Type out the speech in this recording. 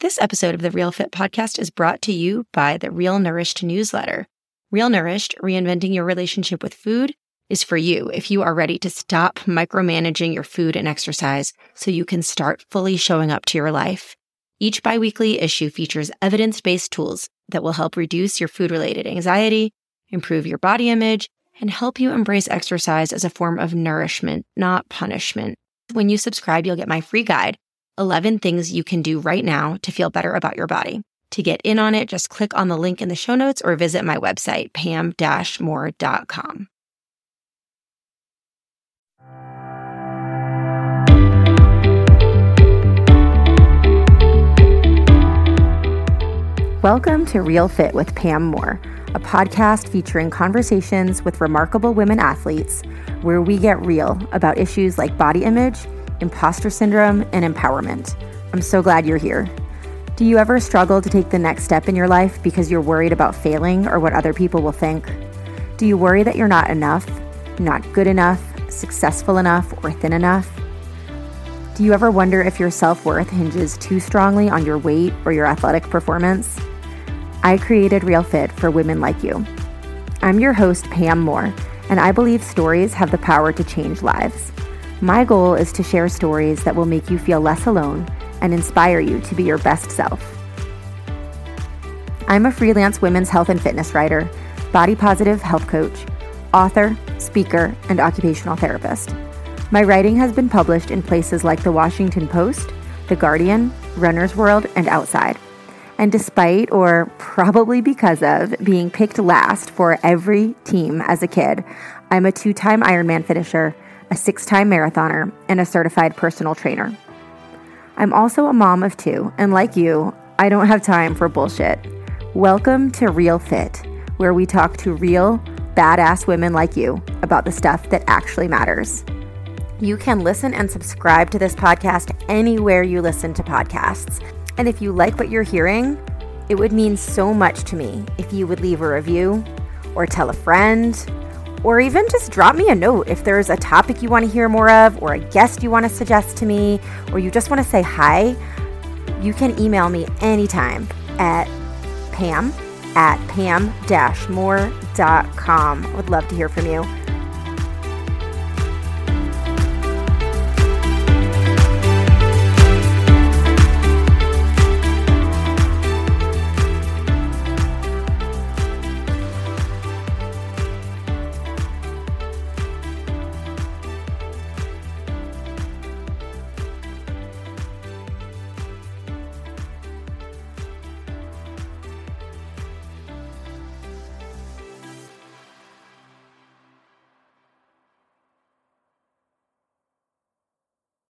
This episode of the Real Fit podcast is brought to you by the Real Nourished newsletter. Real Nourished, reinventing your relationship with food, is for you if you are ready to stop micromanaging your food and exercise so you can start fully showing up to your life. Each biweekly issue features evidence based tools that will help reduce your food related anxiety, improve your body image, and help you embrace exercise as a form of nourishment, not punishment. When you subscribe, you'll get my free guide 11 things you can do right now to feel better about your body. To get in on it, just click on the link in the show notes or visit my website, pam more.com. Welcome to Real Fit with Pam Moore, a podcast featuring conversations with remarkable women athletes where we get real about issues like body image imposter syndrome, and empowerment. I'm so glad you're here. Do you ever struggle to take the next step in your life because you're worried about failing or what other people will think? Do you worry that you're not enough, not good enough, successful enough, or thin enough? Do you ever wonder if your self worth hinges too strongly on your weight or your athletic performance? I created Real Fit for women like you. I'm your host, Pam Moore, and I believe stories have the power to change lives. My goal is to share stories that will make you feel less alone and inspire you to be your best self. I'm a freelance women's health and fitness writer, body positive health coach, author, speaker, and occupational therapist. My writing has been published in places like The Washington Post, The Guardian, Runner's World, and Outside. And despite, or probably because of, being picked last for every team as a kid, I'm a two time Ironman finisher a six time marathoner, and a certified personal trainer. I'm also a mom of two, and like you, I don't have time for bullshit. Welcome to Real Fit, where we talk to real, badass women like you about the stuff that actually matters. You can listen and subscribe to this podcast anywhere you listen to podcasts. And if you like what you're hearing, it would mean so much to me if you would leave a review or tell a friend or even just drop me a note if there's a topic you want to hear more of, or a guest you want to suggest to me, or you just want to say hi. You can email me anytime at pam at pammoore.com. I would love to hear from you.